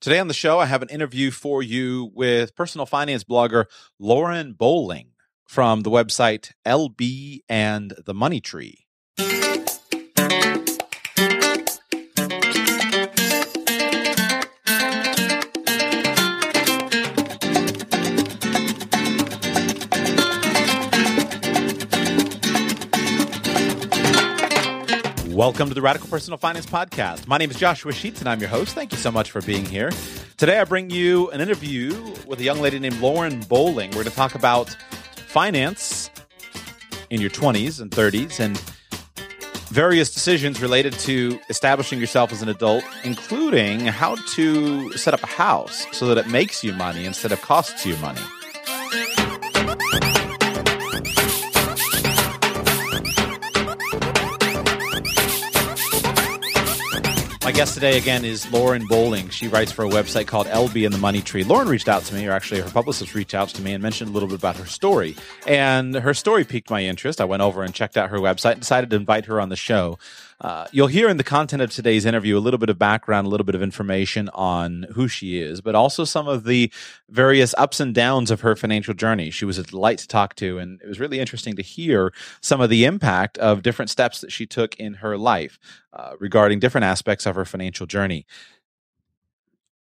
Today on the show, I have an interview for you with personal finance blogger Lauren Bowling from the website LB and the Money Tree. Welcome to the Radical Personal Finance Podcast. My name is Joshua Sheets, and I'm your host. Thank you so much for being here. Today, I bring you an interview with a young lady named Lauren Bowling. We're going to talk about finance in your 20s and 30s and various decisions related to establishing yourself as an adult, including how to set up a house so that it makes you money instead of costs you money. My guest today again is Lauren Bowling. She writes for a website called LB and the Money Tree. Lauren reached out to me, or actually her publicist reached out to me and mentioned a little bit about her story. And her story piqued my interest. I went over and checked out her website and decided to invite her on the show. Uh, you'll hear in the content of today's interview a little bit of background, a little bit of information on who she is, but also some of the various ups and downs of her financial journey. She was a delight to talk to, and it was really interesting to hear some of the impact of different steps that she took in her life uh, regarding different aspects of her financial journey.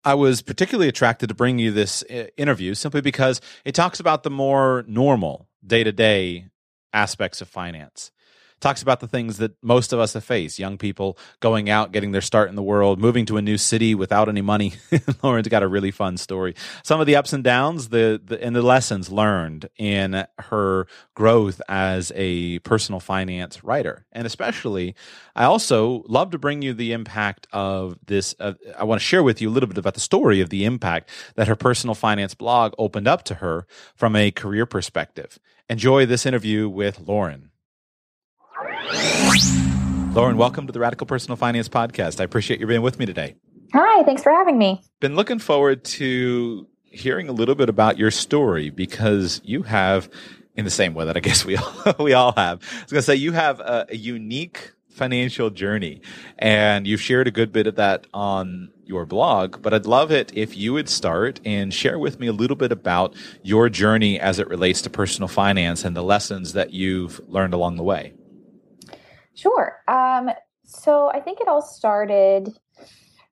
I was particularly attracted to bring you this uh, interview simply because it talks about the more normal day to day aspects of finance talks about the things that most of us have faced young people going out, getting their start in the world, moving to a new city without any money. Lauren's got a really fun story. Some of the ups and downs, the, the and the lessons learned in her growth as a personal finance writer. And especially, I also love to bring you the impact of this. Uh, I want to share with you a little bit about the story of the impact that her personal finance blog opened up to her from a career perspective. Enjoy this interview with Lauren. Lauren, welcome to the Radical Personal Finance Podcast. I appreciate you being with me today. Hi, thanks for having me. Been looking forward to hearing a little bit about your story because you have, in the same way that I guess we all, we all have, I was going to say you have a, a unique financial journey and you've shared a good bit of that on your blog, but I'd love it if you would start and share with me a little bit about your journey as it relates to personal finance and the lessons that you've learned along the way. Sure. Um, so I think it all started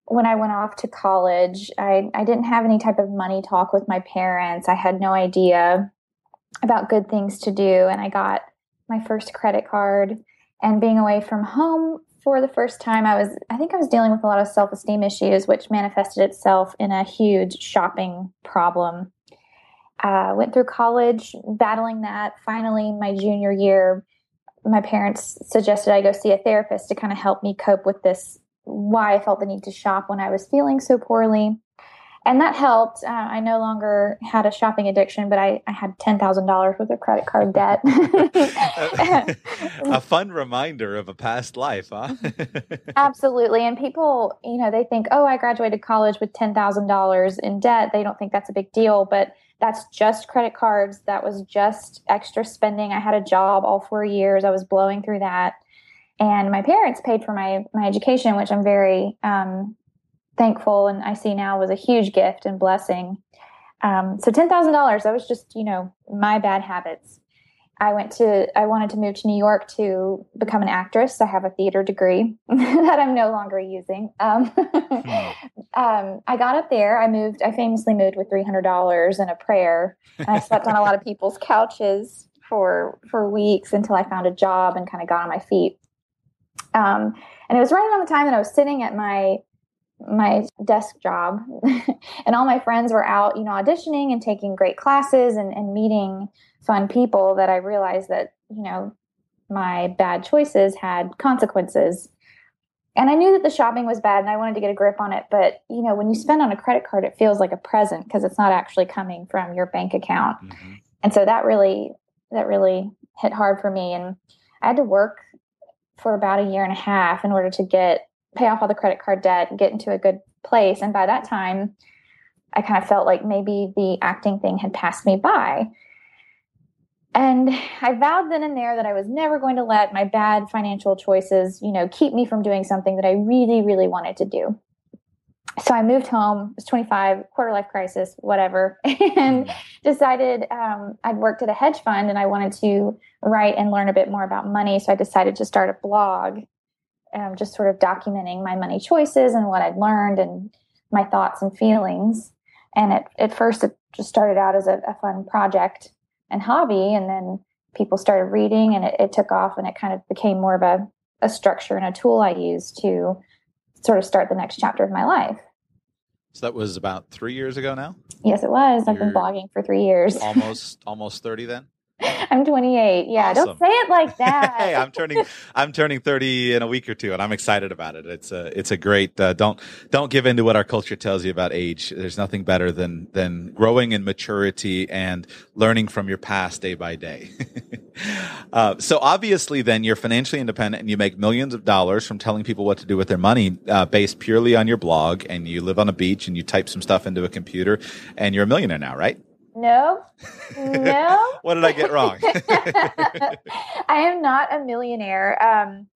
when I went off to college. I, I didn't have any type of money talk with my parents. I had no idea about good things to do. And I got my first credit card. And being away from home for the first time, I was, I think I was dealing with a lot of self esteem issues, which manifested itself in a huge shopping problem. Uh, went through college battling that. Finally, my junior year, my parents suggested I go see a therapist to kind of help me cope with this, why I felt the need to shop when I was feeling so poorly. And that helped. Uh, I no longer had a shopping addiction, but I, I had $10,000 worth of credit card debt. a fun reminder of a past life, huh? Absolutely. And people, you know, they think, oh, I graduated college with $10,000 in debt. They don't think that's a big deal. But that's just credit cards. That was just extra spending. I had a job all four years. I was blowing through that. And my parents paid for my, my education, which I'm very um, thankful and I see now was a huge gift and blessing. Um, so $10,000, that was just, you know, my bad habits. I went to, I wanted to move to New York to become an actress. I have a theater degree that I'm no longer using. Um, hmm. um, I got up there. I moved, I famously moved with $300 and a prayer. And I slept on a lot of people's couches for, for weeks until I found a job and kind of got on my feet. Um, and it was right around the time that I was sitting at my my desk job and all my friends were out you know auditioning and taking great classes and, and meeting fun people that i realized that you know my bad choices had consequences and I knew that the shopping was bad and I wanted to get a grip on it. But, you know, when you spend on a credit card, it feels like a present because it's not actually coming from your bank account. Mm-hmm. And so that really, that really hit hard for me. And I had to work for about a year and a half in order to get, pay off all the credit card debt and get into a good place. And by that time, I kind of felt like maybe the acting thing had passed me by. And I vowed then and there that I was never going to let my bad financial choices, you know, keep me from doing something that I really, really wanted to do. So I moved home, I was 25, quarter life crisis, whatever, and mm. decided um, I'd worked at a hedge fund and I wanted to write and learn a bit more about money. So I decided to start a blog, um, just sort of documenting my money choices and what I'd learned and my thoughts and feelings. And at, at first, it just started out as a, a fun project and hobby. And then people started reading and it, it, took off and it kind of became more of a, a structure and a tool I used to sort of start the next chapter of my life. So that was about three years ago now? Yes, it was. You're I've been blogging for three years. almost almost 30 then? I'm 28. Yeah, awesome. don't say it like that. hey, I'm turning I'm turning 30 in a week or two, and I'm excited about it. It's a it's a great. Uh, don't don't give in to what our culture tells you about age. There's nothing better than than growing in maturity and learning from your past day by day. uh, so obviously, then you're financially independent and you make millions of dollars from telling people what to do with their money, uh, based purely on your blog. And you live on a beach and you type some stuff into a computer, and you're a millionaire now, right? No, no. what did I get wrong? I am not a millionaire. Um,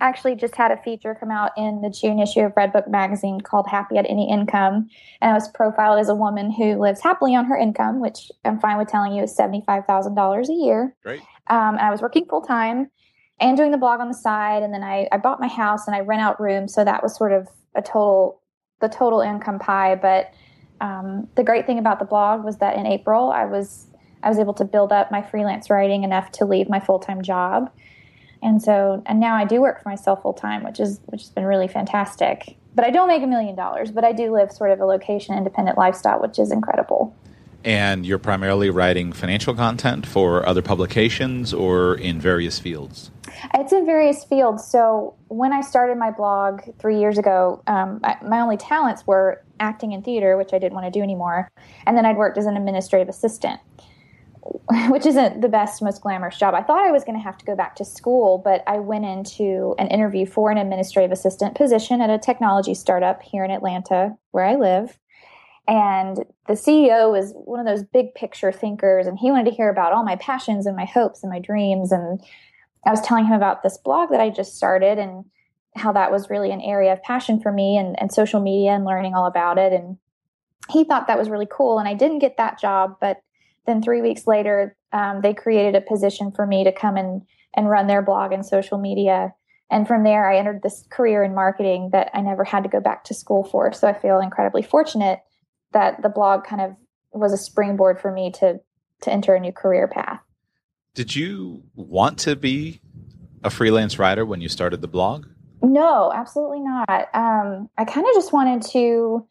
actually just had a feature come out in the June issue of Redbook magazine called Happy at Any Income. And I was profiled as a woman who lives happily on her income, which I'm fine with telling you is $75,000 a year. Great. Um, and I was working full time and doing the blog on the side. And then I, I bought my house and I rent out rooms. So that was sort of a total, the total income pie. But um, the great thing about the blog was that in April I was I was able to build up my freelance writing enough to leave my full time job, and so and now I do work for myself full time, which is which has been really fantastic. But I don't make a million dollars, but I do live sort of a location independent lifestyle, which is incredible. And you're primarily writing financial content for other publications or in various fields? It's in various fields. So when I started my blog three years ago, um, I, my only talents were acting in theater, which I didn't want to do anymore. And then I'd worked as an administrative assistant, which isn't the best, most glamorous job. I thought I was going to have to go back to school, but I went into an interview for an administrative assistant position at a technology startup here in Atlanta, where I live. And the CEO was one of those big picture thinkers, and he wanted to hear about all my passions and my hopes and my dreams. And I was telling him about this blog that I just started and how that was really an area of passion for me and, and social media and learning all about it. And he thought that was really cool. And I didn't get that job, but then three weeks later, um, they created a position for me to come and, and run their blog and social media. And from there, I entered this career in marketing that I never had to go back to school for. So I feel incredibly fortunate that the blog kind of was a springboard for me to to enter a new career path. Did you want to be a freelance writer when you started the blog? No, absolutely not. Um, I kind of just wanted to.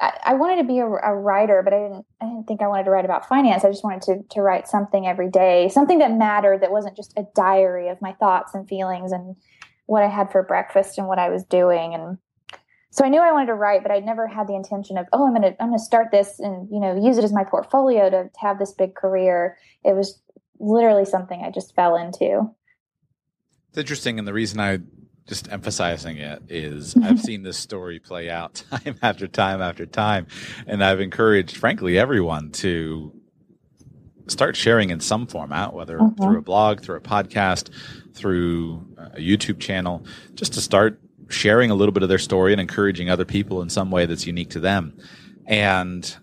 I, wanted to be a, a, writer, but I didn't. I didn't think I wanted to write about finance. I just wanted to to write something every day, something that mattered, that wasn't just a diary of my thoughts and feelings and what I had for breakfast and what I was doing. And so I knew I wanted to write, but I never had the intention of, oh, I'm gonna I'm gonna start this and you know use it as my portfolio to, to have this big career. It was literally something I just fell into. It's interesting, and the reason I just emphasizing it is I've seen this story play out time after time after time, and I've encouraged, frankly, everyone to start sharing in some format, whether mm-hmm. through a blog, through a podcast, through a YouTube channel, just to start sharing a little bit of their story and encouraging other people in some way that's unique to them. And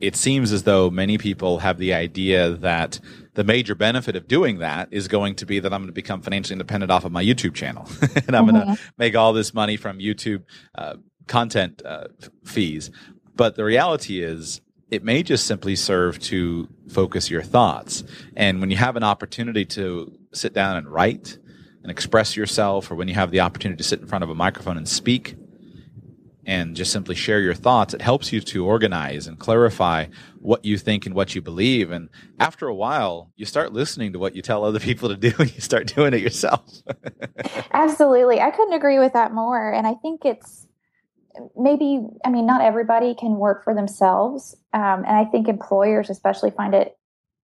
it seems as though many people have the idea that the major benefit of doing that is going to be that I'm going to become financially independent off of my YouTube channel, and I'm mm-hmm. going to make all this money from YouTube uh, content uh, fees. But the reality is, it may just simply serve to focus your thoughts. And when you have an opportunity to sit down and write and express yourself, or when you have the opportunity to sit in front of a microphone and speak, and just simply share your thoughts, it helps you to organize and clarify what you think and what you believe. And after a while, you start listening to what you tell other people to do and you start doing it yourself. Absolutely. I couldn't agree with that more. And I think it's maybe, I mean, not everybody can work for themselves. Um, and I think employers especially find it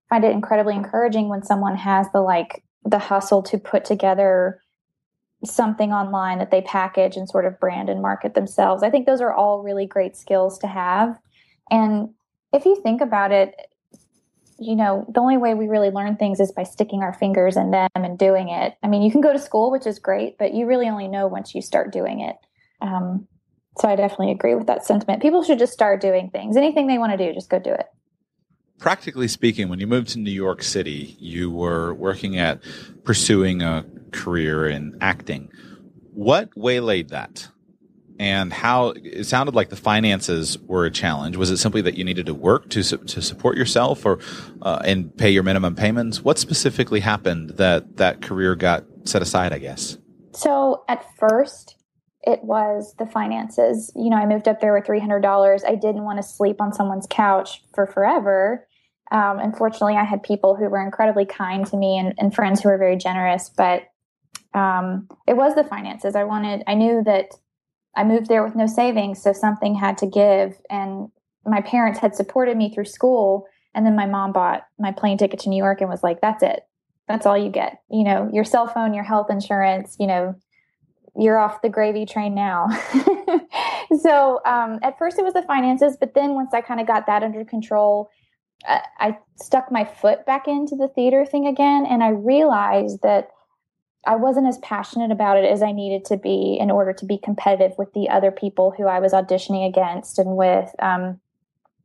find it incredibly encouraging when someone has the like the hustle to put together something online that they package and sort of brand and market themselves. I think those are all really great skills to have. And if you think about it, you know, the only way we really learn things is by sticking our fingers in them and doing it. I mean, you can go to school, which is great, but you really only know once you start doing it. Um, so I definitely agree with that sentiment. People should just start doing things. Anything they want to do, just go do it. Practically speaking, when you moved to New York City, you were working at pursuing a career in acting. What waylaid that? And how it sounded like the finances were a challenge. Was it simply that you needed to work to to support yourself, or uh, and pay your minimum payments? What specifically happened that that career got set aside? I guess. So at first, it was the finances. You know, I moved up there with three hundred dollars. I didn't want to sleep on someone's couch for forever. Um, unfortunately, I had people who were incredibly kind to me and, and friends who were very generous, but um, it was the finances. I wanted, I knew that I moved there with no savings, so something had to give. And my parents had supported me through school. And then my mom bought my plane ticket to New York and was like, that's it. That's all you get. You know, your cell phone, your health insurance, you know, you're off the gravy train now. so um, at first it was the finances, but then once I kind of got that under control, I, I stuck my foot back into the theater thing again. And I realized that I wasn't as passionate about it as I needed to be in order to be competitive with the other people who I was auditioning against and with. Um,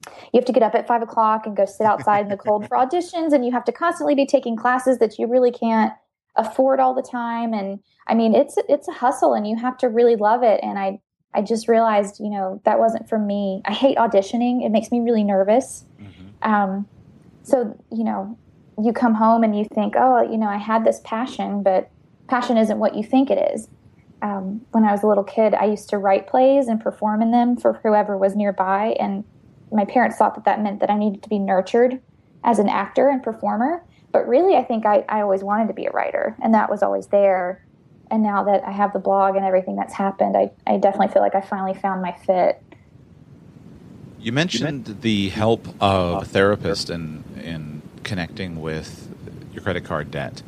you have to get up at five o'clock and go sit outside in the cold for auditions, and you have to constantly be taking classes that you really can't afford all the time. And I mean, it's it's a hustle, and you have to really love it. And I I just realized, you know, that wasn't for me. I hate auditioning; it makes me really nervous. Mm-hmm. Um, so you know, you come home and you think, oh, you know, I had this passion, but passion isn't what you think it is. Um, when I was a little kid, I used to write plays and perform in them for whoever was nearby. And my parents thought that that meant that I needed to be nurtured as an actor and performer. But really, I think I, I always wanted to be a writer, and that was always there. And now that I have the blog and everything that's happened, I, I definitely feel like I finally found my fit. You mentioned the help of a therapist in, in connecting with your credit card debt.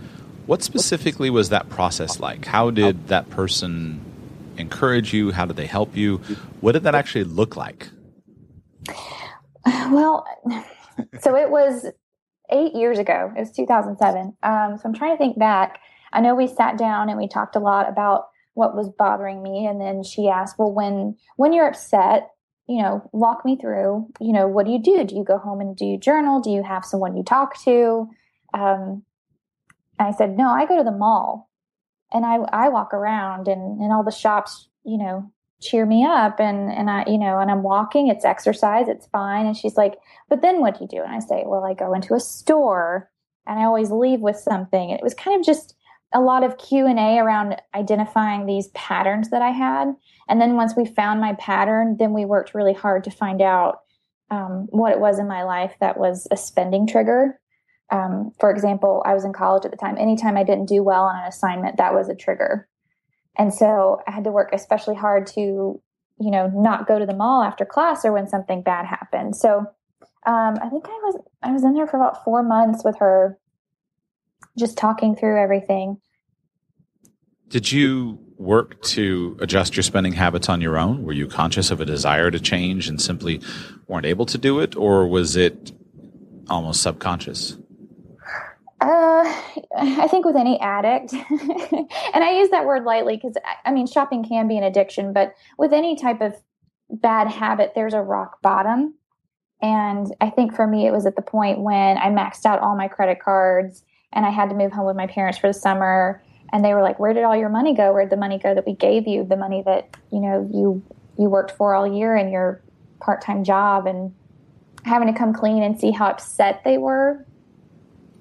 What specifically was that process like? How did that person encourage you? How did they help you? What did that actually look like? Well, so it was eight years ago. It was 2007. Um, so I'm trying to think back. I know we sat down and we talked a lot about what was bothering me, and then she asked, "Well, when when you're upset, you know, walk me through. You know, what do you do? Do you go home and do you journal? Do you have someone you talk to?" Um, I said, no, I go to the mall and I, I walk around and, and all the shops, you know, cheer me up and, and I, you know, and I'm walking, it's exercise, it's fine. And she's like, but then what do you do? And I say, well, I go into a store and I always leave with something. And it was kind of just a lot of Q and A around identifying these patterns that I had. And then once we found my pattern, then we worked really hard to find out um, what it was in my life that was a spending trigger um, for example, I was in college at the time. Anytime I didn't do well on an assignment, that was a trigger. And so I had to work especially hard to, you know, not go to the mall after class or when something bad happened. So um, I think I was I was in there for about four months with her, just talking through everything. Did you work to adjust your spending habits on your own? Were you conscious of a desire to change and simply weren't able to do it, or was it almost subconscious? Uh, I think with any addict, and I use that word lightly because I mean, shopping can be an addiction, but with any type of bad habit, there's a rock bottom. And I think for me, it was at the point when I maxed out all my credit cards and I had to move home with my parents for the summer. And they were like, Where did all your money go? Where'd the money go that we gave you? The money that, you know, you you worked for all year in your part time job and having to come clean and see how upset they were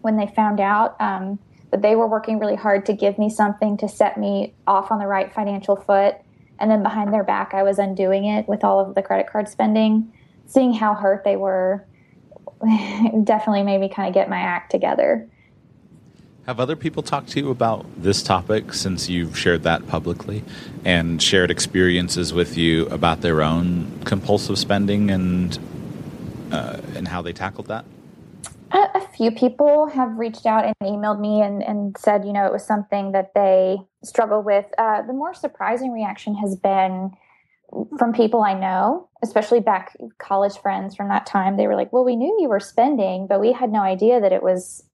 when they found out um, that they were working really hard to give me something to set me off on the right financial foot. And then behind their back, I was undoing it with all of the credit card spending. Seeing how hurt they were definitely made me kind of get my act together. Have other people talked to you about this topic since you've shared that publicly and shared experiences with you about their own compulsive spending and uh, and how they tackled that? A, a, few people have reached out and emailed me and, and said, you know, it was something that they struggle with. Uh, the more surprising reaction has been from people I know, especially back college friends from that time. They were like, "Well, we knew you were spending, but we had no idea that it was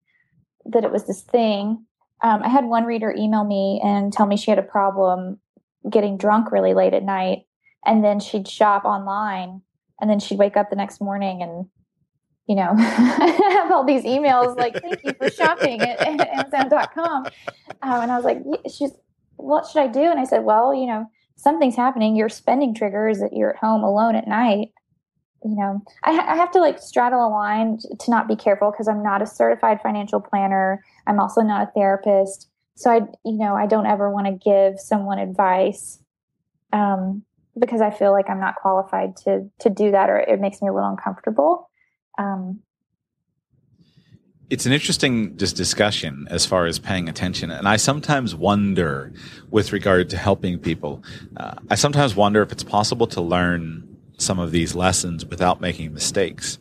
that it was this thing." Um, I had one reader email me and tell me she had a problem getting drunk really late at night, and then she'd shop online, and then she'd wake up the next morning and you know, have all these emails like, thank you for shopping at, Amazon.com. Um, and I was like, she's, what should I do? And I said, well, you know, something's happening. Your spending triggers that you're at home alone at night. You know, I, I have to like straddle a line to not be careful because I'm not a certified financial planner. I'm also not a therapist. So I, you know, I don't ever want to give someone advice um, because I feel like I'm not qualified to to do that, or it makes me a little uncomfortable. Um, it's an interesting just discussion as far as paying attention. And I sometimes wonder, with regard to helping people, uh, I sometimes wonder if it's possible to learn some of these lessons without making mistakes.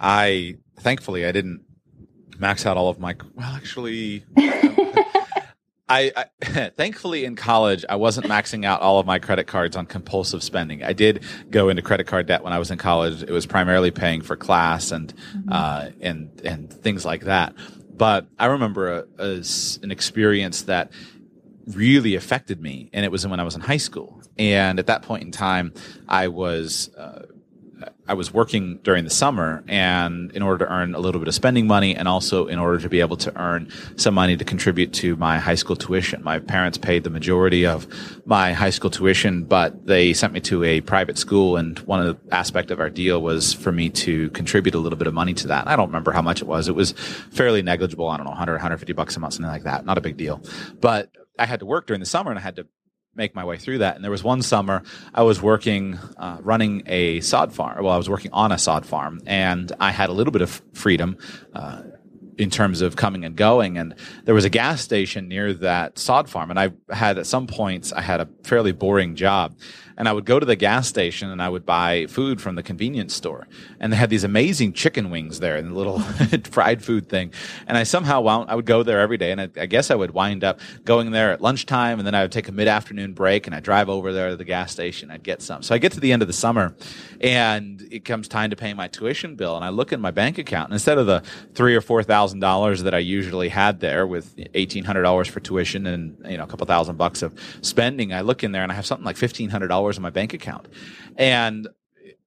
I thankfully I didn't max out all of my. Well, actually, I, I, thankfully in college I wasn't maxing out all of my credit cards on compulsive spending. I did go into credit card debt when I was in college. It was primarily paying for class and mm-hmm. uh, and and things like that. But I remember a, a, an experience that really affected me, and it was when I was in high school. And at that point in time, I was. Uh, I was working during the summer and in order to earn a little bit of spending money and also in order to be able to earn some money to contribute to my high school tuition. My parents paid the majority of my high school tuition, but they sent me to a private school and one of the aspect of our deal was for me to contribute a little bit of money to that. I don't remember how much it was. It was fairly negligible. I don't know, 100, 150 bucks a month, something like that. Not a big deal. But I had to work during the summer and I had to make my way through that. And there was one summer I was working, uh, running a sod farm. Well, I was working on a sod farm, and I had a little bit of freedom. Uh, in terms of coming and going. And there was a gas station near that sod farm. And I had at some points, I had a fairly boring job and I would go to the gas station and I would buy food from the convenience store. And they had these amazing chicken wings there and the little fried food thing. And I somehow wound, I would go there every day. And I, I, guess I would wind up going there at lunchtime and then I would take a mid afternoon break and I'd drive over there to the gas station. I'd get some. So I get to the end of the summer and it comes time to pay my tuition bill. And I look in my bank account and instead of the three or four thousand dollars that I usually had there with eighteen hundred dollars for tuition and you know a couple thousand bucks of spending, I look in there and I have something like fifteen hundred dollars in my bank account, and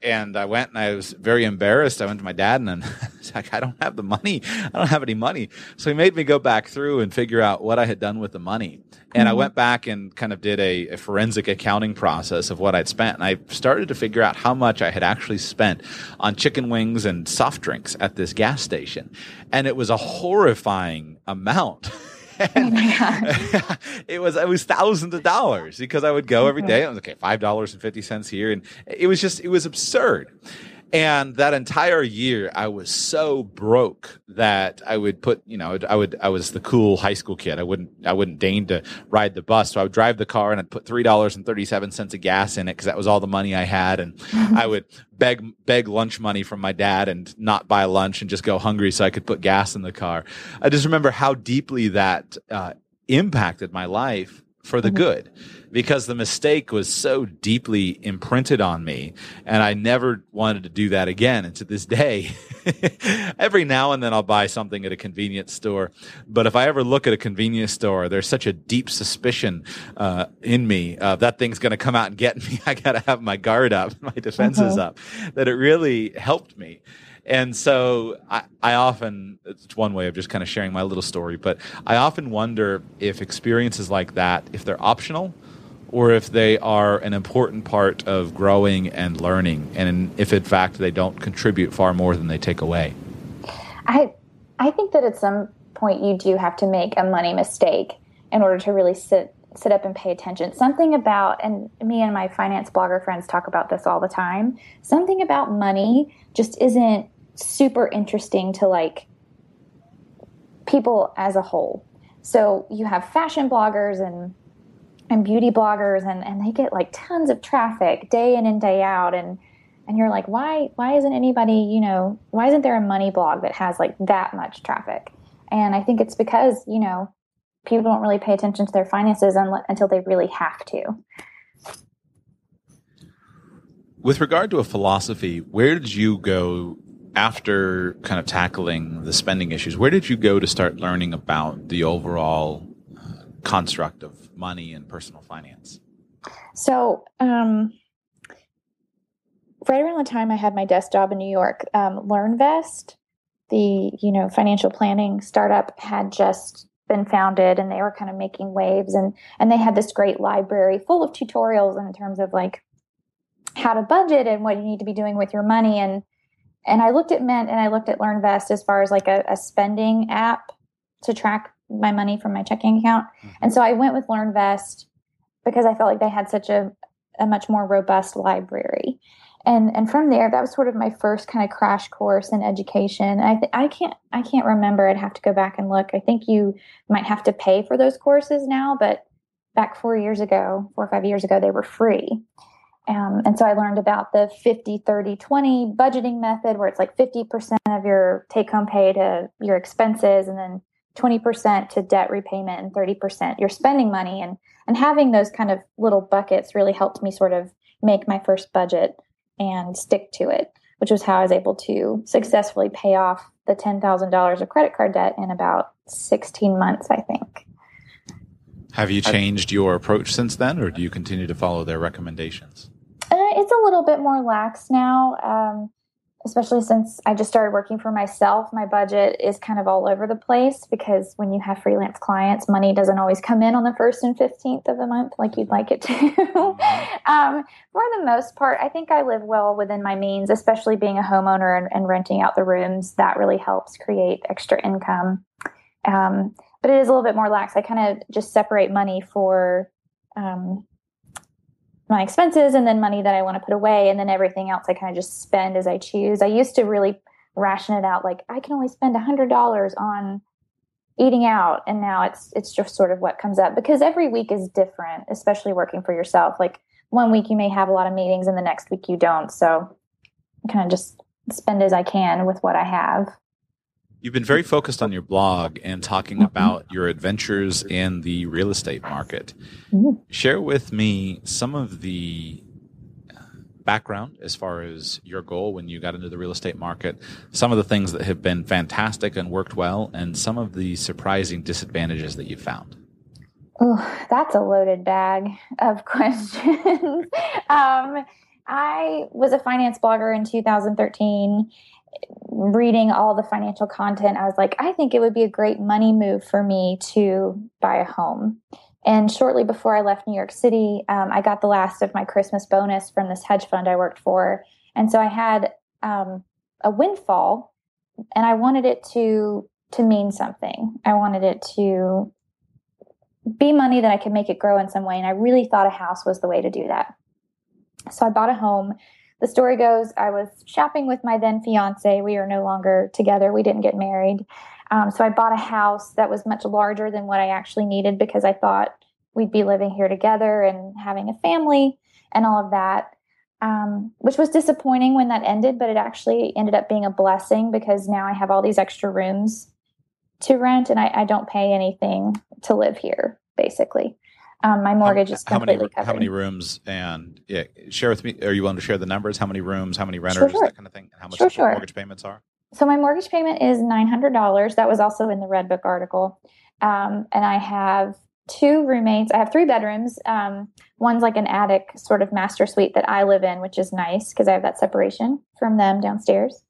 and I went and I was very embarrassed. I went to my dad and I was like, I don't have the money. I don't have any money. So he made me go back through and figure out what I had done with the money. And mm-hmm. I went back and kind of did a, a, forensic accounting process of what I'd spent. And I started to figure out how much I had actually spent on chicken wings and soft drinks at this gas station. And it was a horrifying amount. oh it was it was thousands of dollars because I would go every day. I was okay, five dollars and fifty cents here, and it was just it was absurd. And that entire year, I was so broke that I would put, you know, I would, I was the cool high school kid. I wouldn't, I wouldn't deign to ride the bus. So I would drive the car and I'd put $3.37 of gas in it because that was all the money I had. And I would beg, beg lunch money from my dad and not buy lunch and just go hungry so I could put gas in the car. I just remember how deeply that, uh, impacted my life for the mm-hmm. good because the mistake was so deeply imprinted on me and I never wanted to do that again. And to this day, every now and then I'll buy something at a convenience store. But if I ever look at a convenience store, there's such a deep suspicion uh, in me uh, that thing's going to come out and get me. I got to have my guard up, my defenses uh-huh. up, that it really helped me. And so I, I often, it's one way of just kind of sharing my little story, but I often wonder if experiences like that, if they're optional, or if they are an important part of growing and learning, and if in fact they don't contribute far more than they take away. I I think that at some point you do have to make a money mistake in order to really sit sit up and pay attention. Something about, and me and my finance blogger friends talk about this all the time. Something about money just isn't super interesting to like people as a whole. So you have fashion bloggers and and beauty bloggers and, and they get like tons of traffic day in and day out and and you're like why why isn't anybody you know why isn't there a money blog that has like that much traffic and i think it's because you know people don't really pay attention to their finances until they really have to with regard to a philosophy where did you go after kind of tackling the spending issues where did you go to start learning about the overall uh, construct of money and personal finance? So, um, right around the time I had my desk job in New York, um, LearnVest, the you know financial planning startup, had just been founded, and they were kind of making waves, and and they had this great library full of tutorials in terms of like how to budget and what you need to be doing with your money, and and I looked at Mint and I looked at LearnVest as far as like a, a spending app to track my money from my checking account. Mm-hmm. And so I went with LearnVest because I felt like they had such a, a much more robust library. And and from there, that was sort of my first kind of crash course in education. I th- I can't I can't remember. I'd have to go back and look. I think you might have to pay for those courses now, but back four years ago, four or five years ago, they were free. Um, and so I learned about the 50, 30, 20 budgeting method, where it's like 50% of your take home pay to your expenses, and then 20% to debt repayment and 30% you're spending money. And and having those kind of little buckets really helped me sort of make my first budget and stick to it which was how I was able to successfully pay off the $10,000 of credit card debt in about 16 months I think. Have you changed your approach since then or do you continue to follow their recommendations uh, it's a little bit more lax now um, especially since I just started working for myself, my budget is kind of all over the place because when you have freelance clients, money doesn't always come in on the first and 15th of the month like you'd like it to. Mm-hmm. um, for the most part, I think I live well within my means, especially being a homeowner and, and renting out the rooms. That really helps create extra income. Um, but it is a little bit more lax. I kind of just separate money for um, my expenses and then money that I want to put away. And then everything else I kind of just spend as I choose. I used to really ration it out like I can only spend a hundred dollars on eating out and now it's it's just sort of what comes up because every week is different especially working for yourself like one week you may have a lot of meetings and the next week you don't so I kind of just spend as I can with what I have You've been very focused on your blog and talking mm-hmm. about your adventures in the real estate market. Mm-hmm. Share with me some of the uh, background as far as your goal when you got into the real estate market, some of the things that have been fantastic and worked well, and some of the surprising disadvantages that you found. Oh, that's a loaded bag of questions. um, I was a finance blogger in 2013 reading all the financial content, I was like, I think it would be a great money move for me to buy a home. And shortly before I left New York City, um, I got the last of my Christmas bonus from this hedge fund I worked for. And so I had um, a windfall and I wanted it to to mean something. I wanted it to be money that I could make it grow in some way. And I really thought a house was the way to do that. So I bought a home the story goes I was shopping with my then fiance. We are no longer together. We didn't get married. Um, so I bought a house that was much larger than what I actually needed because I thought we'd be living here together and having a family and all of that. Um, which was disappointing when that ended, but it actually ended up being a blessing because now I have all these extra rooms to rent and I, I don't pay anything to live here, basically. Um, my mortgage how, is completely how many, covered. How many rooms? And yeah, share with me. Are you willing to share the numbers? How many rooms? How many renters? Sure, sure. That kind of thing. how much sure, sure. mortgage payments are? So my mortgage payment is nine hundred dollars. That was also in the Redbook article. Um, and I have two roommates. I have three bedrooms. Um, one's like an attic sort of master suite that I live in, which is nice because I have that separation from them downstairs.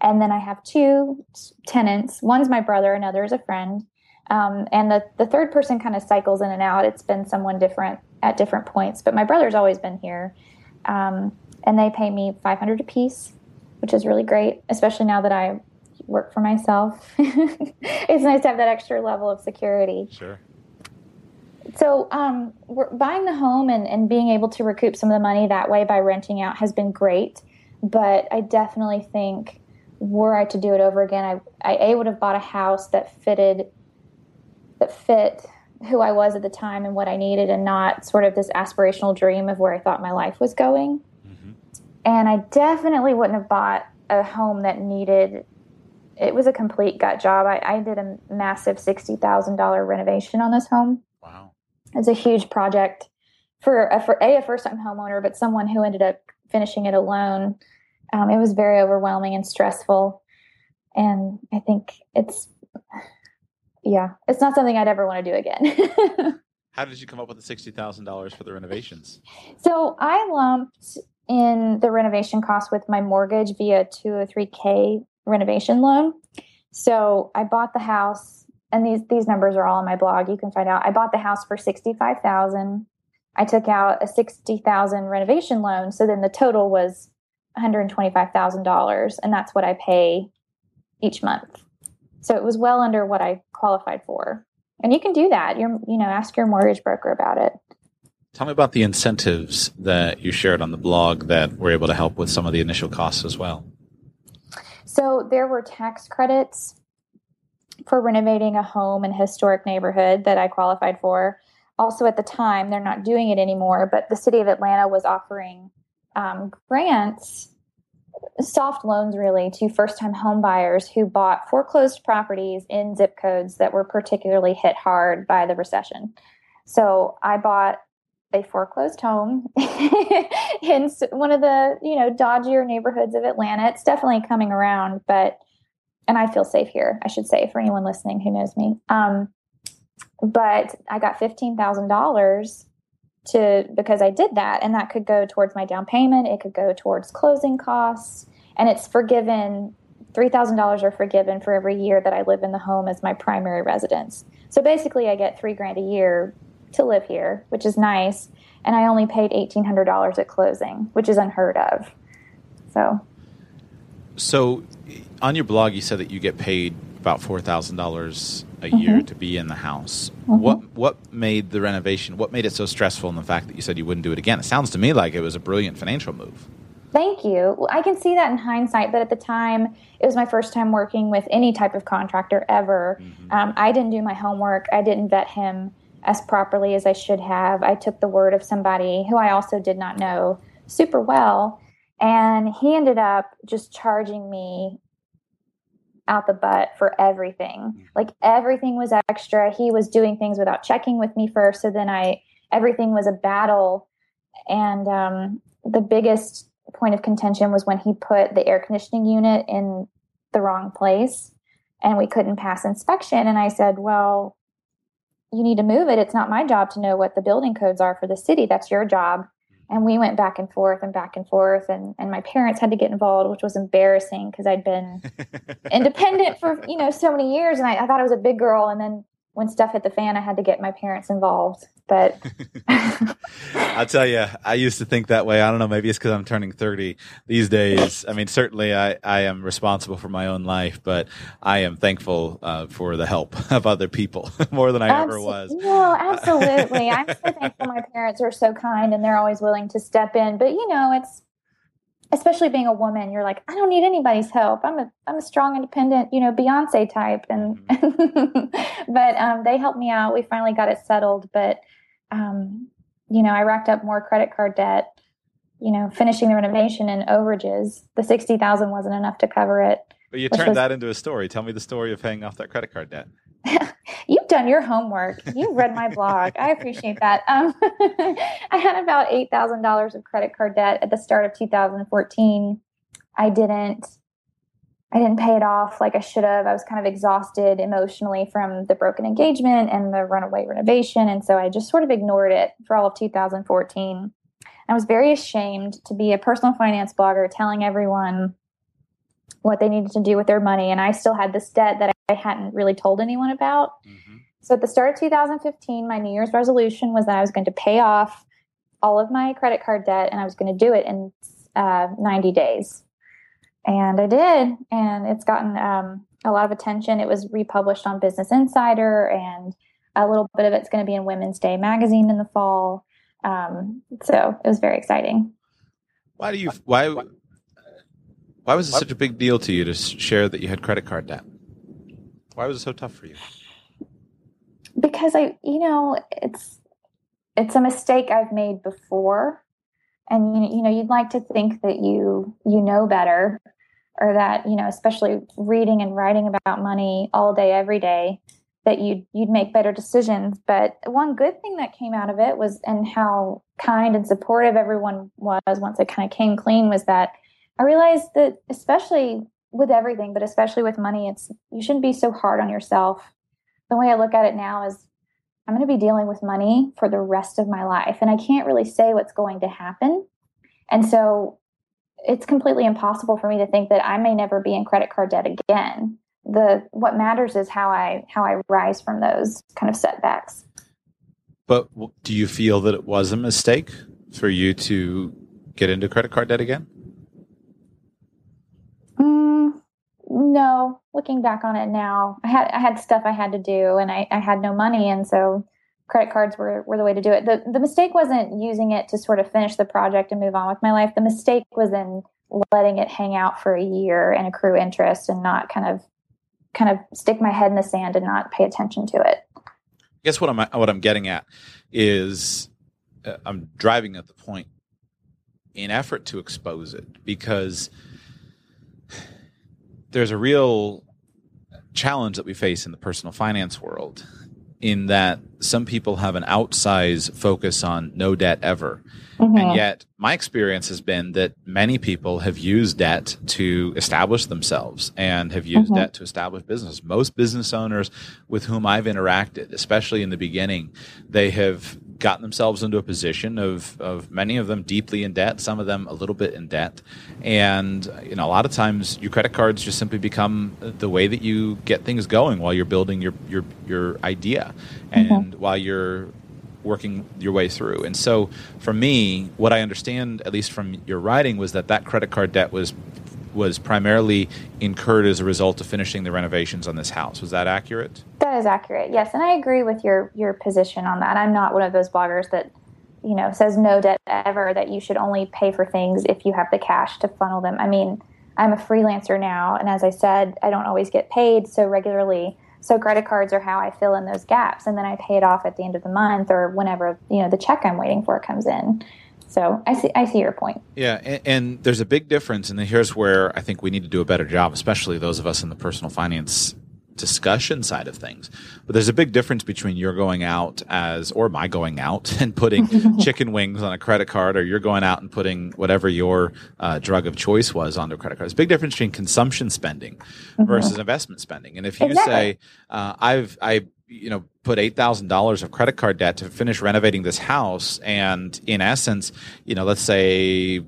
And then I have two tenants. One's my brother, another is a friend. Um, and the, the third person kind of cycles in and out. It's been someone different at different points, but my brother's always been here. Um, and they pay me 500 a piece, which is really great, especially now that I work for myself. it's nice to have that extra level of security. Sure. So, um, buying the home and, and being able to recoup some of the money that way by renting out has been great. But I definitely think, were I to do it over again, I, I a would have bought a house that fitted, that fit who I was at the time and what I needed, and not sort of this aspirational dream of where I thought my life was going. Mm-hmm. And I definitely wouldn't have bought a home that needed it was a complete gut job. I, I did a massive sixty thousand dollar renovation on this home. Wow, it's a huge project for a for a, a first time homeowner, but someone who ended up finishing it alone. Um, it was very overwhelming and stressful, and I think it's yeah, it's not something I'd ever want to do again. How did you come up with the sixty thousand dollars for the renovations? So I lumped in the renovation cost with my mortgage via 203k renovation loan. So I bought the house, and these these numbers are all on my blog. You can find out. I bought the house for sixty five thousand. I took out a sixty thousand renovation loan. So then the total was one hundred twenty five thousand dollars, and that's what I pay each month. So it was well under what I qualified for. And you can do that. You're you know ask your mortgage broker about it. Tell me about the incentives that you shared on the blog that were able to help with some of the initial costs as well. So there were tax credits for renovating a home in a historic neighborhood that I qualified for. Also, at the time, they're not doing it anymore, but the city of Atlanta was offering um, grants, soft loans really, to first time home buyers who bought foreclosed properties in zip codes that were particularly hit hard by the recession. So I bought a foreclosed home in one of the you know dodgier neighborhoods of Atlanta. It's definitely coming around, but and I feel safe here. I should say for anyone listening who knows me. Um, but I got fifteen thousand dollars to because I did that, and that could go towards my down payment. It could go towards closing costs, and it's forgiven. Three thousand dollars are forgiven for every year that I live in the home as my primary residence. So basically, I get three grand a year to live here, which is nice. And I only paid $1,800 at closing, which is unheard of. So, so on your blog, you said that you get paid about four thousand dollars a mm-hmm. year to be in the house. Mm-hmm. What what made the renovation? What made it so stressful? In the fact that you said you wouldn't do it again. It sounds to me like it was a brilliant financial move. Thank you. Well, I can see that in hindsight, but at the time, it was my first time working with any type of contractor ever. Mm-hmm. Um, I didn't do my homework. I didn't vet him as properly as I should have. I took the word of somebody who I also did not know super well. And he ended up just charging me out the butt for everything. Mm-hmm. Like everything was extra. He was doing things without checking with me first. So then I, everything was a battle. And um, the biggest point of contention was when he put the air conditioning unit in the wrong place and we couldn't pass inspection. And I said, well, you need to move it. It's not my job to know what the building codes are for the city. That's your job. And we went back and forth and back and forth, and, and my parents had to get involved, which was embarrassing because I'd been independent for you know so many years, and I, I thought I was a big girl. And then when stuff hit the fan, I had to get my parents involved. But I'll tell you, I used to think that way. I don't know. Maybe it's because I'm turning 30 these days. I mean, certainly I, I am responsible for my own life, but I am thankful uh, for the help of other people more than I Absol- ever was. No, absolutely. I'm so thankful my parents are so kind and they're always willing to step in. But, you know, it's, especially being a woman, you're like, I don't need anybody's help. I'm a I'm a strong, independent, you know, Beyonce type, and mm-hmm. but um, they helped me out. We finally got it settled, but um, you know, I racked up more credit card debt. You know, finishing the renovation and overages. The sixty thousand wasn't enough to cover it. But you turned was, that into a story. Tell me the story of paying off that credit card debt. You've done your homework. You've read my blog. I appreciate that. Um, I had about eight thousand dollars of credit card debt at the start of 2014. I didn't. I didn't pay it off like I should have. I was kind of exhausted emotionally from the broken engagement and the runaway renovation, and so I just sort of ignored it for all of 2014. I was very ashamed to be a personal finance blogger telling everyone what they needed to do with their money. And I still had this debt that I hadn't really told anyone about. Mm-hmm. So at the start of 2015, my New Year's resolution was that I was going to pay off all of my credit card debt and I was going to do it in uh, 90 days. And I did. And it's gotten um, a lot of attention. It was republished on Business Insider and A little bit of it's going to be in Women's Day magazine in the fall. Um, so it was very exciting. Why do you why why was it such a big deal to you to share that you had credit card debt? Why was it so tough for you? Because I, you know, it's it's a mistake I've made before, and you, you know, you'd like to think that you you know better, or that you know, especially reading and writing about money all day, every day, that you'd you'd make better decisions. But one good thing that came out of it was, and how kind and supportive everyone was once it kind of came clean was that I realized that especially with everything, but especially with money, it's you shouldn't be so hard on yourself. The way I look at it now is I'm going to be dealing with money for the rest of my life, and I can't really say what's going to happen. And so it's completely impossible for me to think that I may never be in credit card debt again. The what matters is how I how I rise from those kind of setbacks. But do you feel that it was a mistake for you to get into credit card debt again? No looking back on it now i had i had stuff i had to do and i, I had no money and so credit cards were, were the way to do it. The, the mistake wasn't using it to sort of finish the project and move on with my life. The mistake was in letting it hang out for a year and accrue interest and not kind of kind of stick my head in the sand and not pay attention to it. I guess what i'm what i'm getting at is uh, i'm driving at the point in effort to expose it because there's a real challenge that we face in the personal finance world in that some people have an outsized focus on no debt ever. Mm-hmm. And yet, my experience has been that many people have used debt to establish themselves and have used mm-hmm. debt to establish business. Most business owners with whom I've interacted, especially in the beginning, they have gotten themselves into a position of, of many of them deeply in debt, some of them a little bit in debt. And, you know, a lot of times your credit cards just simply become the way that you get things going while you're building your, your, your idea and mm-hmm. while you're working your way through. And so for me, what I understand, at least from your writing, was that that credit card debt was was primarily incurred as a result of finishing the renovations on this house. Was that accurate? That is accurate. Yes, and I agree with your your position on that. I'm not one of those bloggers that you know says no debt ever that you should only pay for things if you have the cash to funnel them. I mean, I'm a freelancer now and as I said, I don't always get paid so regularly. So credit cards are how I fill in those gaps and then I pay it off at the end of the month or whenever, you know, the check I'm waiting for comes in. So I see, I see your point. Yeah, and, and, there's a big difference, and here's where I think we need to do a better job, especially those of us in the personal finance discussion side of things. But there's a big difference between you're going out as, or my going out and putting chicken wings on a credit card, or you're going out and putting whatever your uh, drug of choice was onto a credit card. There's a big difference between consumption spending mm-hmm. versus investment spending. And if you exactly. say, uh, I've, I, you know, put eight thousand dollars of credit card debt to finish renovating this house, and in essence, you know, let's say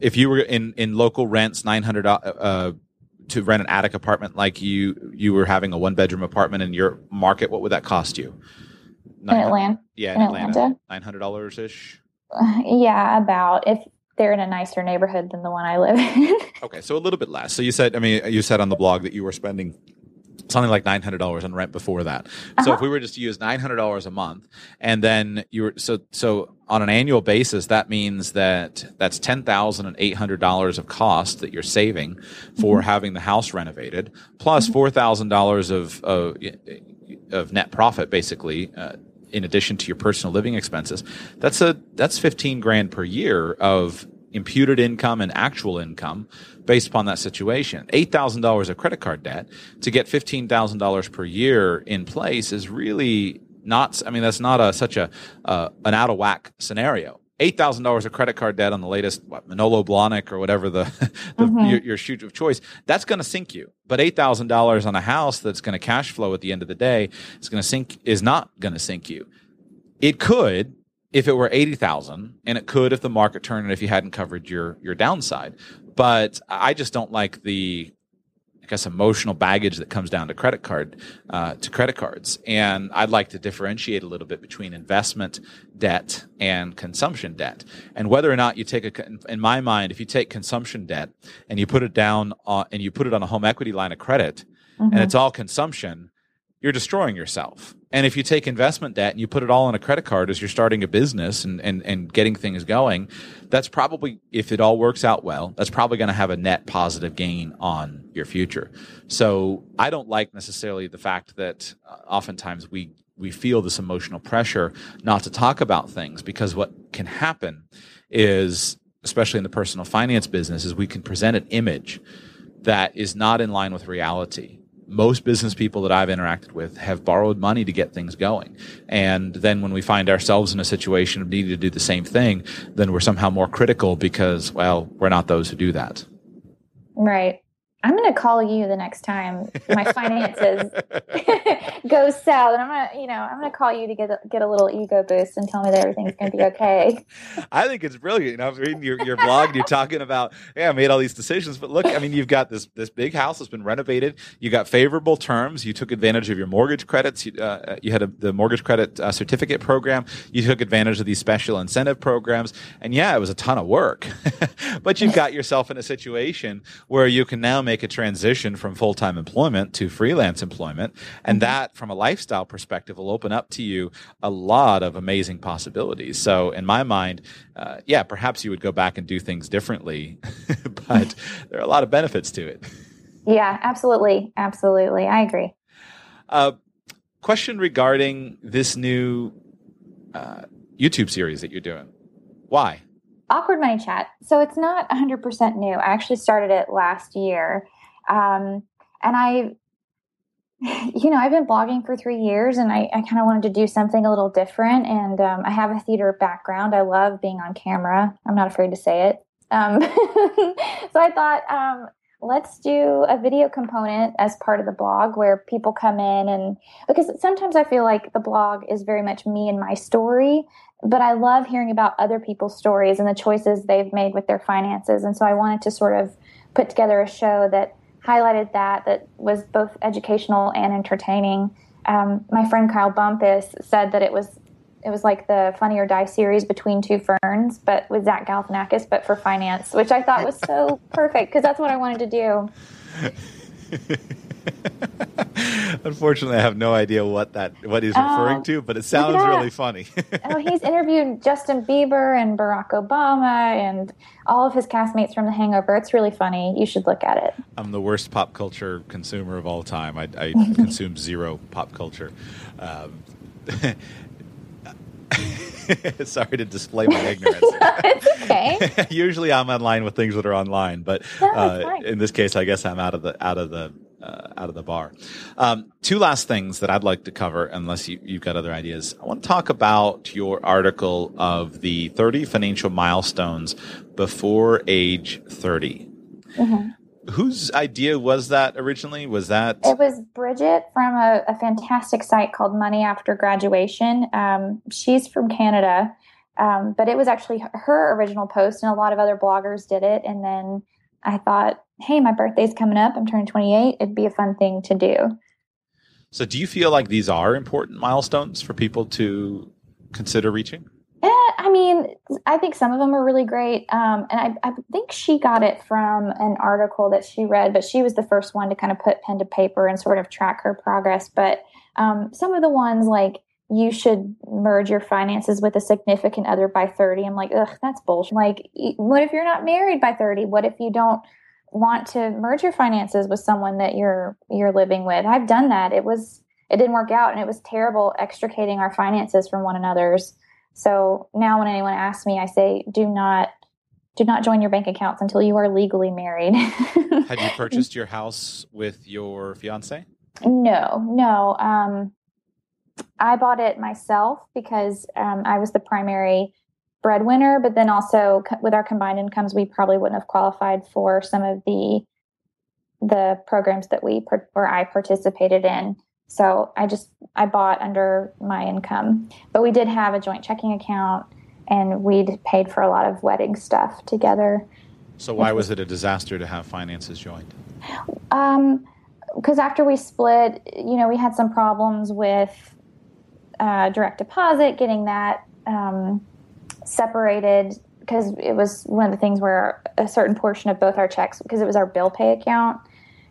if you were in in local rents nine hundred uh, uh, to rent an attic apartment like you you were having a one bedroom apartment in your market, what would that cost you? In Atlanta. Yeah, in, in Atlanta. Nine hundred dollars ish. Uh, yeah, about if they're in a nicer neighborhood than the one I live in. okay, so a little bit less. So you said, I mean, you said on the blog that you were spending something like nine hundred dollars on rent before that. Uh-huh. So if uh-huh. we were just to use nine hundred dollars a month, and then you were so so on an annual basis, that means that that's ten thousand and eight hundred dollars of cost that you're saving for mm-hmm. having the house renovated, plus mm-hmm. four thousand dollars of of net profit, basically. Uh, in addition to your personal living expenses, that's a that's fifteen grand per year of imputed income and actual income based upon that situation. $8,000 of credit card debt to get $15,000 per year in place is really not, I mean, that's not a, such a, uh, an out of whack scenario. Eight thousand dollars of credit card debt on the latest what, Manolo Blahnik or whatever the, the mm-hmm. your, your shoot of choice. That's going to sink you. But eight thousand dollars on a house that's going to cash flow at the end of the day is going to sink is not going to sink you. It could, if it were 80,000 and it could if the market turned and if you hadn't covered your your downside. But I just don't like the I guess emotional baggage that comes down to credit card uh, to credit cards, and I'd like to differentiate a little bit between investment debt and consumption debt, and whether or not you take a. In my mind, if you take consumption debt and you put it down on, and you put it on a home equity line of credit, mm-hmm. and it's all consumption, you're destroying yourself And if you take investment debt and you put it all on a credit card as you're starting a business and, and, and getting things going, that's probably, if it all works out well, that's probably going to have a net positive gain on your future. So I don't like necessarily the fact that uh, oftentimes we, we feel this emotional pressure not to talk about things because what can happen is, especially in the personal finance business, is we can present an image that is not in line with reality most business people that I've interacted with have borrowed money to get things going. And then when we find ourselves in a situation of needing to do the same thing, then we're somehow more critical because, well, we're not those who do that. Right. I'm going to call you the next time my finances go south, and I'm going to, you know, I'm going to call you to get a, get a little ego boost and tell me that everything's going to be okay. I think it's brilliant. You know, I was reading your, your blog, and you're talking about, yeah, I made all these decisions, but look, I mean, you've got this this big house that's been renovated. You got favorable terms. You took advantage of your mortgage credits. You, uh, you had a, the mortgage credit uh, certificate program. You took advantage of these special incentive programs, and yeah, it was a ton of work, but you've got yourself in a situation where you can now make make a transition from full time employment to freelance employment. And mm-hmm. that, from a lifestyle perspective, will open up to you a lot of amazing possibilities. So, in my mind, uh, yeah, perhaps you would go back and do things differently, but there are a lot of benefits to it. Yeah, absolutely. Absolutely. I agree. Uh, question regarding this new uh, YouTube series that you're doing. Why? Awkward Money Chat. So it's not 100% new. I actually started it last year. Um, and I, you know, I've been blogging for three years and I, I kind of wanted to do something a little different. And um, I have a theater background. I love being on camera. I'm not afraid to say it. Um, so I thought, um, let's do a video component as part of the blog where people come in and because sometimes I feel like the blog is very much me and my story but I love hearing about other people's stories and the choices they've made with their finances. And so I wanted to sort of put together a show that highlighted that, that was both educational and entertaining. Um, my friend Kyle Bumpus said that it was it was like the Funny or Die series between two ferns, but with Zach Galifianakis, but for finance, which I thought was so perfect because that's what I wanted to do. Unfortunately, I have no idea what that what he's referring oh, to, but it sounds really funny. oh, he's interviewed Justin Bieber and Barack Obama and all of his castmates from The Hangover. It's really funny. You should look at it. I'm the worst pop culture consumer of all time. I, I consume zero pop culture. Um, Sorry to display my ignorance. it's okay. Usually, I'm online with things that are online, but uh, in this case, I guess I'm out of the out of the uh, out of the bar. Um, two last things that I'd like to cover, unless you, have got other ideas. I want to talk about your article of the 30 financial milestones before age 30. Mm-hmm. Whose idea was that originally? Was that it was Bridget from a, a fantastic site called Money After Graduation. Um, she's from Canada, um, but it was actually her original post, and a lot of other bloggers did it. And then I thought, hey, my birthday's coming up. I'm turning 28. It'd be a fun thing to do. So, do you feel like these are important milestones for people to consider reaching? Yeah, I mean, I think some of them are really great. Um, and I, I, think she got it from an article that she read, but she was the first one to kind of put pen to paper and sort of track her progress. But um, some of the ones like you should merge your finances with a significant other by 30. I'm like, ugh, that's bullshit. Like, what if you're not married by 30? What if you don't want to merge your finances with someone that you're you're living with? I've done that. It was it didn't work out and it was terrible extricating our finances from one another's. So now when anyone asks me, I say, do not do not join your bank accounts until you are legally married. Had you purchased your house with your fiance? No, no. Um, I bought it myself because um, I was the primary breadwinner, but then also with our combined incomes, we probably wouldn't have qualified for some of the the programs that we or I participated in. So I just I bought under my income, but we did have a joint checking account, and we'd paid for a lot of wedding stuff together. So why was it a disaster to have finances joined? Um, because after we split, you know, we had some problems with uh, direct deposit, getting that um, separated because it was one of the things where a certain portion of both our checks, because it was our bill pay account,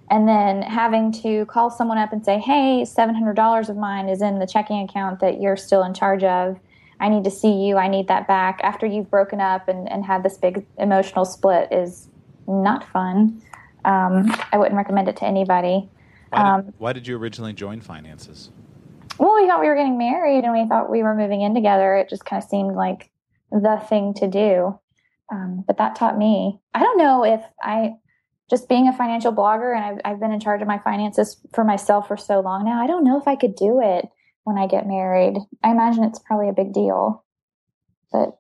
and then having to call someone up and say, hey, $700 of mine is in the checking account that you're still in charge of. I need to see you. I need that back. After you've broken up and, and had this big emotional split is not fun. Um, I wouldn't recommend it to anybody. Why did, Um, why did you originally join finances? well, we thought we were getting married and we thought we were moving in together. It just kind of seemed like the thing to do. Um, but that taught me. I don't know if I, just being a financial blogger and I've, I've been in charge of my finances for myself for so long now, I don't know if I could do it when I get married. I imagine it's probably a big deal. But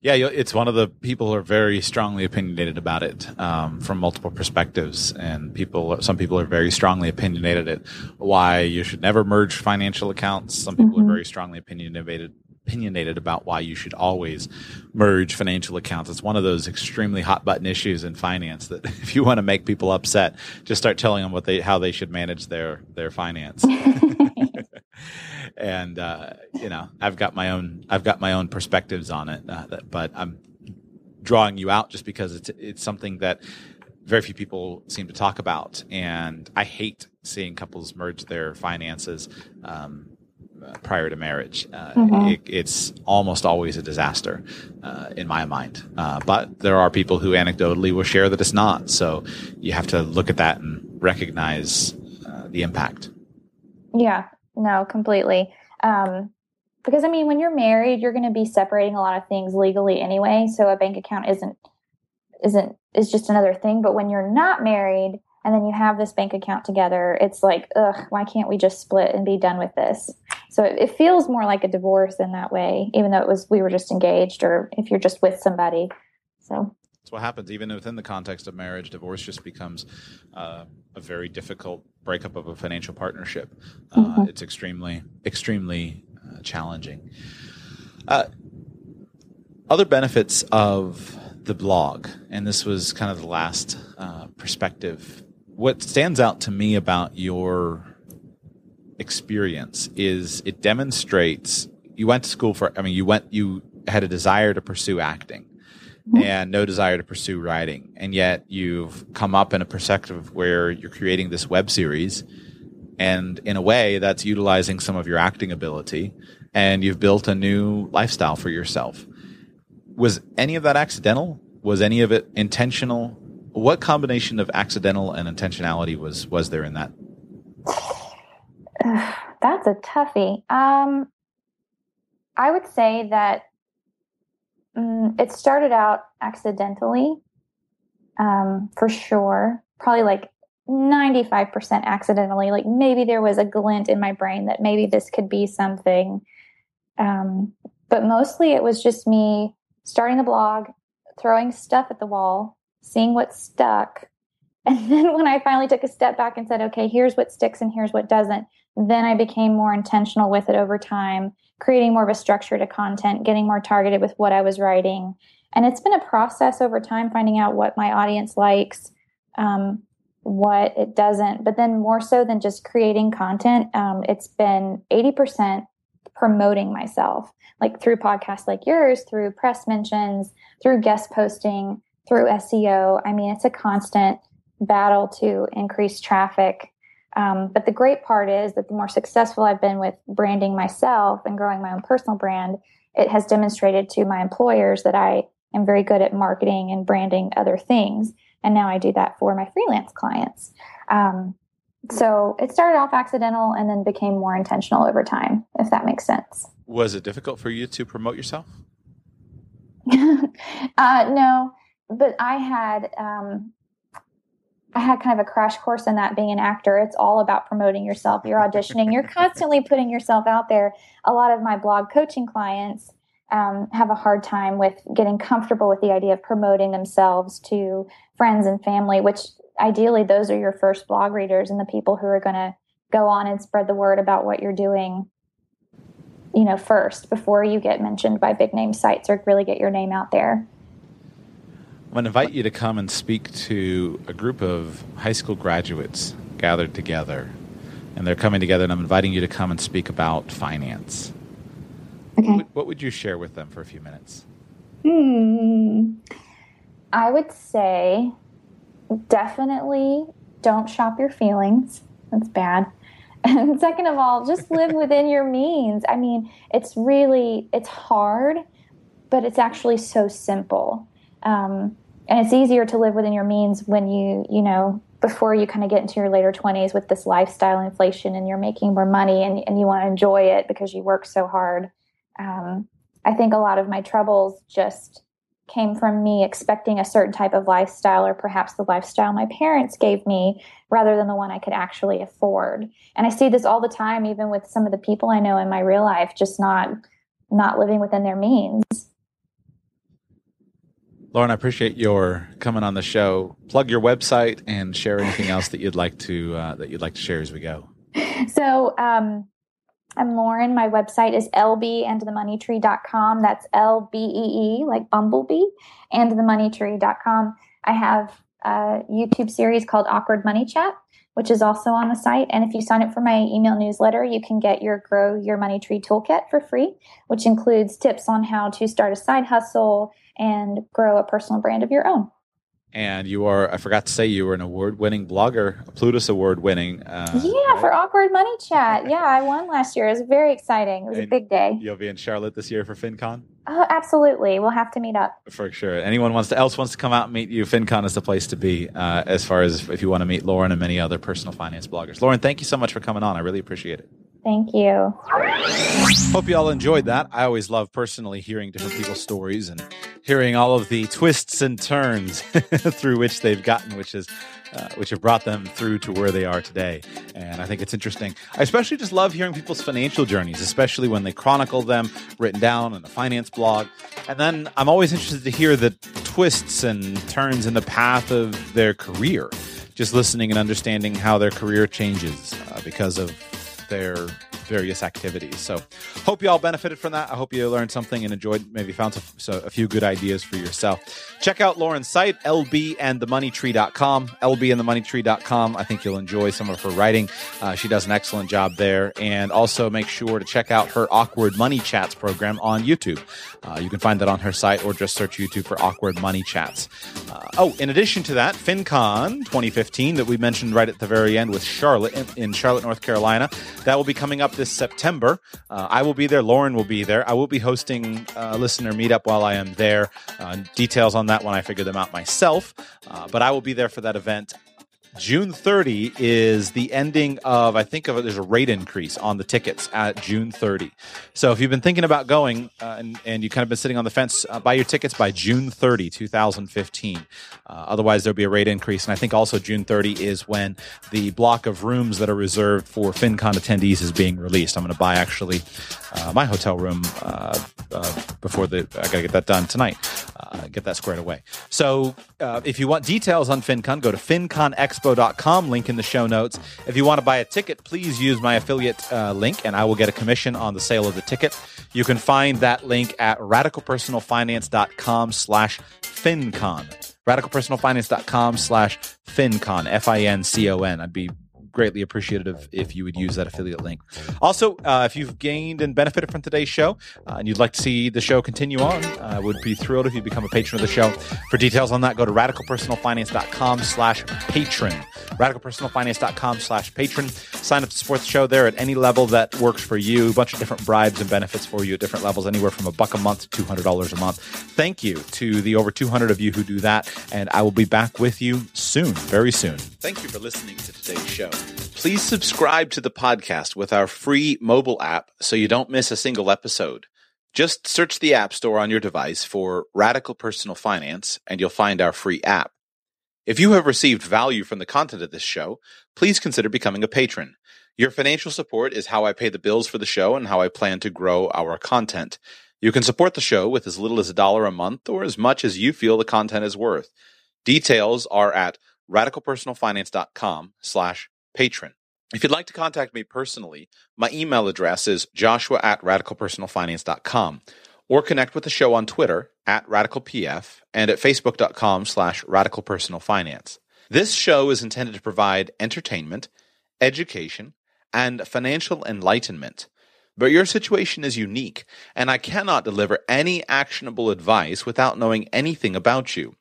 Yeah, it's one of the people who are very strongly opinionated about it um, from multiple perspectives, and people. Some people are very strongly opinionated at why you should never merge financial accounts. Some people Mhm. are very strongly opinionated opinionated about why you should always merge financial accounts. It's one of those extremely hot button issues in finance that if you want to make people upset, just start telling them what they how they should manage their their finance. and uh, you know i've got my own i've got my own perspectives on it uh, that, but i'm drawing you out just because it's it's something that very few people seem to talk about and i hate seeing couples merge their finances um, prior to marriage uh, Mhm. it, it's almost always a disaster uh, in my mind uh, but there are people who anecdotally will share that it's not so you have to look at that and recognize uh, the impact Yeah, no, completely. Um, because I mean, when you're married, you're going to be separating a lot of things legally anyway. So a bank account isn't isn't is just another thing. But when you're not married and then you have this bank account together, it's like, ugh, why can't we just split and be done with this? So it, it feels more like a divorce in that way, even though it was we were just engaged, or if you're just with somebody. So That's what happens. Even within the context of marriage, divorce just becomes uh, a very difficult breakup of a financial partnership. Uh, Mhm. It's extremely, extremely uh, challenging. Uh, other benefits of the blog, and this was kind of the last uh, perspective. What stands out to me about your experience is it demonstrates you went to school for. I mean, you went. You had a desire to pursue acting Mhm. and no desire to pursue writing. And yet you've come up in a perspective where you're creating this web series. And in a way, that's utilizing some of your acting ability. And you've built a new lifestyle for yourself. Was any of that accidental? Was any of it intentional? What combination of accidental and intentionality was was there in that? That's a toughie. Um, I would say that mm, it started out accidentally, um, for sure. Probably like 95% accidentally. Like maybe there was a glint in my brain that maybe this could be something. Um, but mostly it was just me starting the blog, throwing stuff at the wall, seeing what stuck. And then when I finally took a step back and said, okay, here's what sticks and here's what doesn't, then I became more intentional with it over time, creating more of a structure to content, getting more targeted with what I was writing. And it's been a process over time, finding out what my audience likes, um, what it doesn't. But then more so than just creating content, um, it's been 80% promoting myself, like through podcasts like yours, through press mentions, through guest posting, through SEO. I mean, it's a constant battle to increase traffic. Um, but the great part is that the more successful I've been with branding myself and growing my own personal brand, it has demonstrated to my employers that I am very good at marketing and branding other things. And now I do that for my freelance clients. Um, so it started off accidental and then became more intentional over time, if that makes sense. Was it difficult for you to promote yourself? uh, no, but I had um, I had kind of a crash course in that being an actor. It's all about promoting yourself. You're auditioning. You're constantly putting yourself out there. A lot of my blog coaching clients um, have a hard time with getting comfortable with the idea of promoting themselves to friends and family, which ideally those are your first blog readers and the people who are going to go on and spread the word about what you're doing you know first before you get mentioned by big name sites or really get your name out there I'm going to invite you to come and speak to a group of high school graduates gathered together. And they're coming together, and I'm inviting you to come and speak about finance. okay What, what would you share with them for a few minutes? Hmm. I would say definitely don't shop your feelings. That's bad. And second of all, just live within your means. I mean, it's really it's hard, but it's actually so simple. Um, and it's easier to live within your means when you you know before you kind of get into your later 20s with this lifestyle inflation and you're making more money and, and you want to enjoy it because you work so hard. Um, i think a lot of my troubles just came from me expecting a certain type of lifestyle or perhaps the lifestyle my parents gave me rather than the one i could actually afford. And i see this all the time even with some of the people i know in my real life just not not living within their means Lauren, I appreciate your coming on the show. Plug your website and share anything else that you'd like to uh, that you'd like to share as we go. So um, I'm Lauren. My website is lbeeandthemoneytree.com. That's L B E E, like bumblebee, and themoneytree.com. I have a YouTube series called Awkward Money Chat, which is also on the site. And if you sign up for my email newsletter, you can get your Grow Your Money Tree toolkit for free, which includes tips on how to start a side hustle and grow a personal brand of your own. And you are, I forgot to say, you were an award winning blogger, a Plutus Award winning. Uh, yeah, right? for Awkward Money Chat. Yeah, I won last year. It was very exciting. It was and a big day. You'll be in Charlotte this year for FinCon? Oh, absolutely. We'll have to meet up. For sure. Anyone wants to, else wants to come out and meet you, FinCon is the place to be uh, as far as if you want to meet Lauren and many other personal finance bloggers. Lauren, thank you so much for coming on. I really appreciate it. Thank you. Hope you all enjoyed that. I always love personally hearing different people's stories and hearing all of the twists and turns through which they've gotten, which is uh, which have brought them through to where they are today. And I think it's interesting. I especially just love hearing people's financial journeys, especially when they chronicle them written down in a finance blog. And then I'm always interested to hear the twists and turns in the path of their career. Just listening and understanding how their career changes uh, because of their various activities. So, hope you all benefited from that. I hope you learned something and enjoyed, maybe found some, so a few good ideas for yourself. Check out Lauren's site, lbeeandthemoneytree.com. lbeeandthemoneytree.com. I think you'll enjoy some of her writing. Uh, she does an excellent job there. And also make sure to check out her Awkward Money Chats program on YouTube. Uh, you can find that on her site or just search YouTube for Awkward Money Chats. Uh, oh, in addition to that, FinCon 2015 that we mentioned right at the very end with Charlotte in, in Charlotte, North Carolina, that will be coming up this September. Uh, I will be there. Lauren will be there. I will be hosting a listener meetup while I am there. Uh, details on that when I figure them out myself. Uh, but I will be there for that event. June 30 is the ending of, I think of it, there's a rate increase on the tickets at June 30. So if you've been thinking about going uh, and, and you kind of been sitting on the fence, uh, buy your tickets by June 30, 2015. Uh, otherwise, there'll be a rate increase. And I think also June 30 is when the block of rooms that are reserved for FinCon attendees is being released. I'm going to buy actually uh, my hotel room uh, uh, before the, I got to get that done tonight, get that squared away. So if you want details on FinCon, go to FinConX expo.com, link in the show notes. If you want to buy a ticket, please use my affiliate uh, link and I will get a commission on the sale of the ticket. You can find that link at radicalpersonalfinance.com slash FinCon. Radicalpersonalfinance.com slash FinCon, F I N C O N. I'd be greatly appreciative if you would use that affiliate link. Also, uh, if you've gained and benefited from today's show uh, and you'd like to see the show continue on, I would be thrilled if you become a patron of the show. For details on that, go to radicalpersonalfinance.com slash patron. Radicalpersonalfinance.com slash patron. Sign up to support the show there at any level that works for you. A bunch of different bribes and benefits for you at different levels, anywhere from a buck a month to $200 a month. Thank you to the over 200 of you who do that. And I will be back with you soon, very soon. Thank you for listening to today's show. Please subscribe to the podcast with our free mobile app so you don't miss a single episode. Just search the App Store on your device for Radical Personal Finance and you'll find our free app. If you have received value from the content of this show, please consider becoming a patron. Your financial support is how I pay the bills for the show and how I plan to grow our content. You can support the show with as little as a dollar a month or as much as you feel the content is worth. Details are at radicalpersonalfinance.com slash patron. If you'd like to contact me personally, my email address is joshua at radicalpersonalfinance.com or connect with the show on Twitter at radicalpf and at facebook.com slash radicalpersonalfinance. This show is intended to provide entertainment, education, and financial enlightenment. But your situation is unique, and I cannot deliver any actionable advice without knowing anything about you.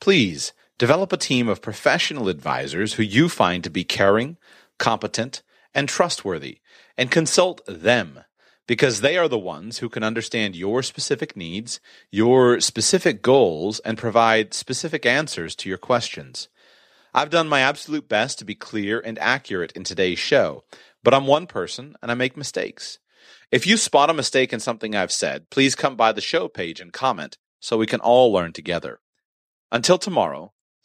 Please Develop a team of professional advisors who you find to be caring, competent, and trustworthy, and consult them because they are the ones who can understand your specific needs, your specific goals, and provide specific answers to your questions. I've done my absolute best to be clear and accurate in today's show, but I'm one person and I make mistakes. If you spot a mistake in something I've said, please come by the show page and comment so we can all learn together. Until tomorrow,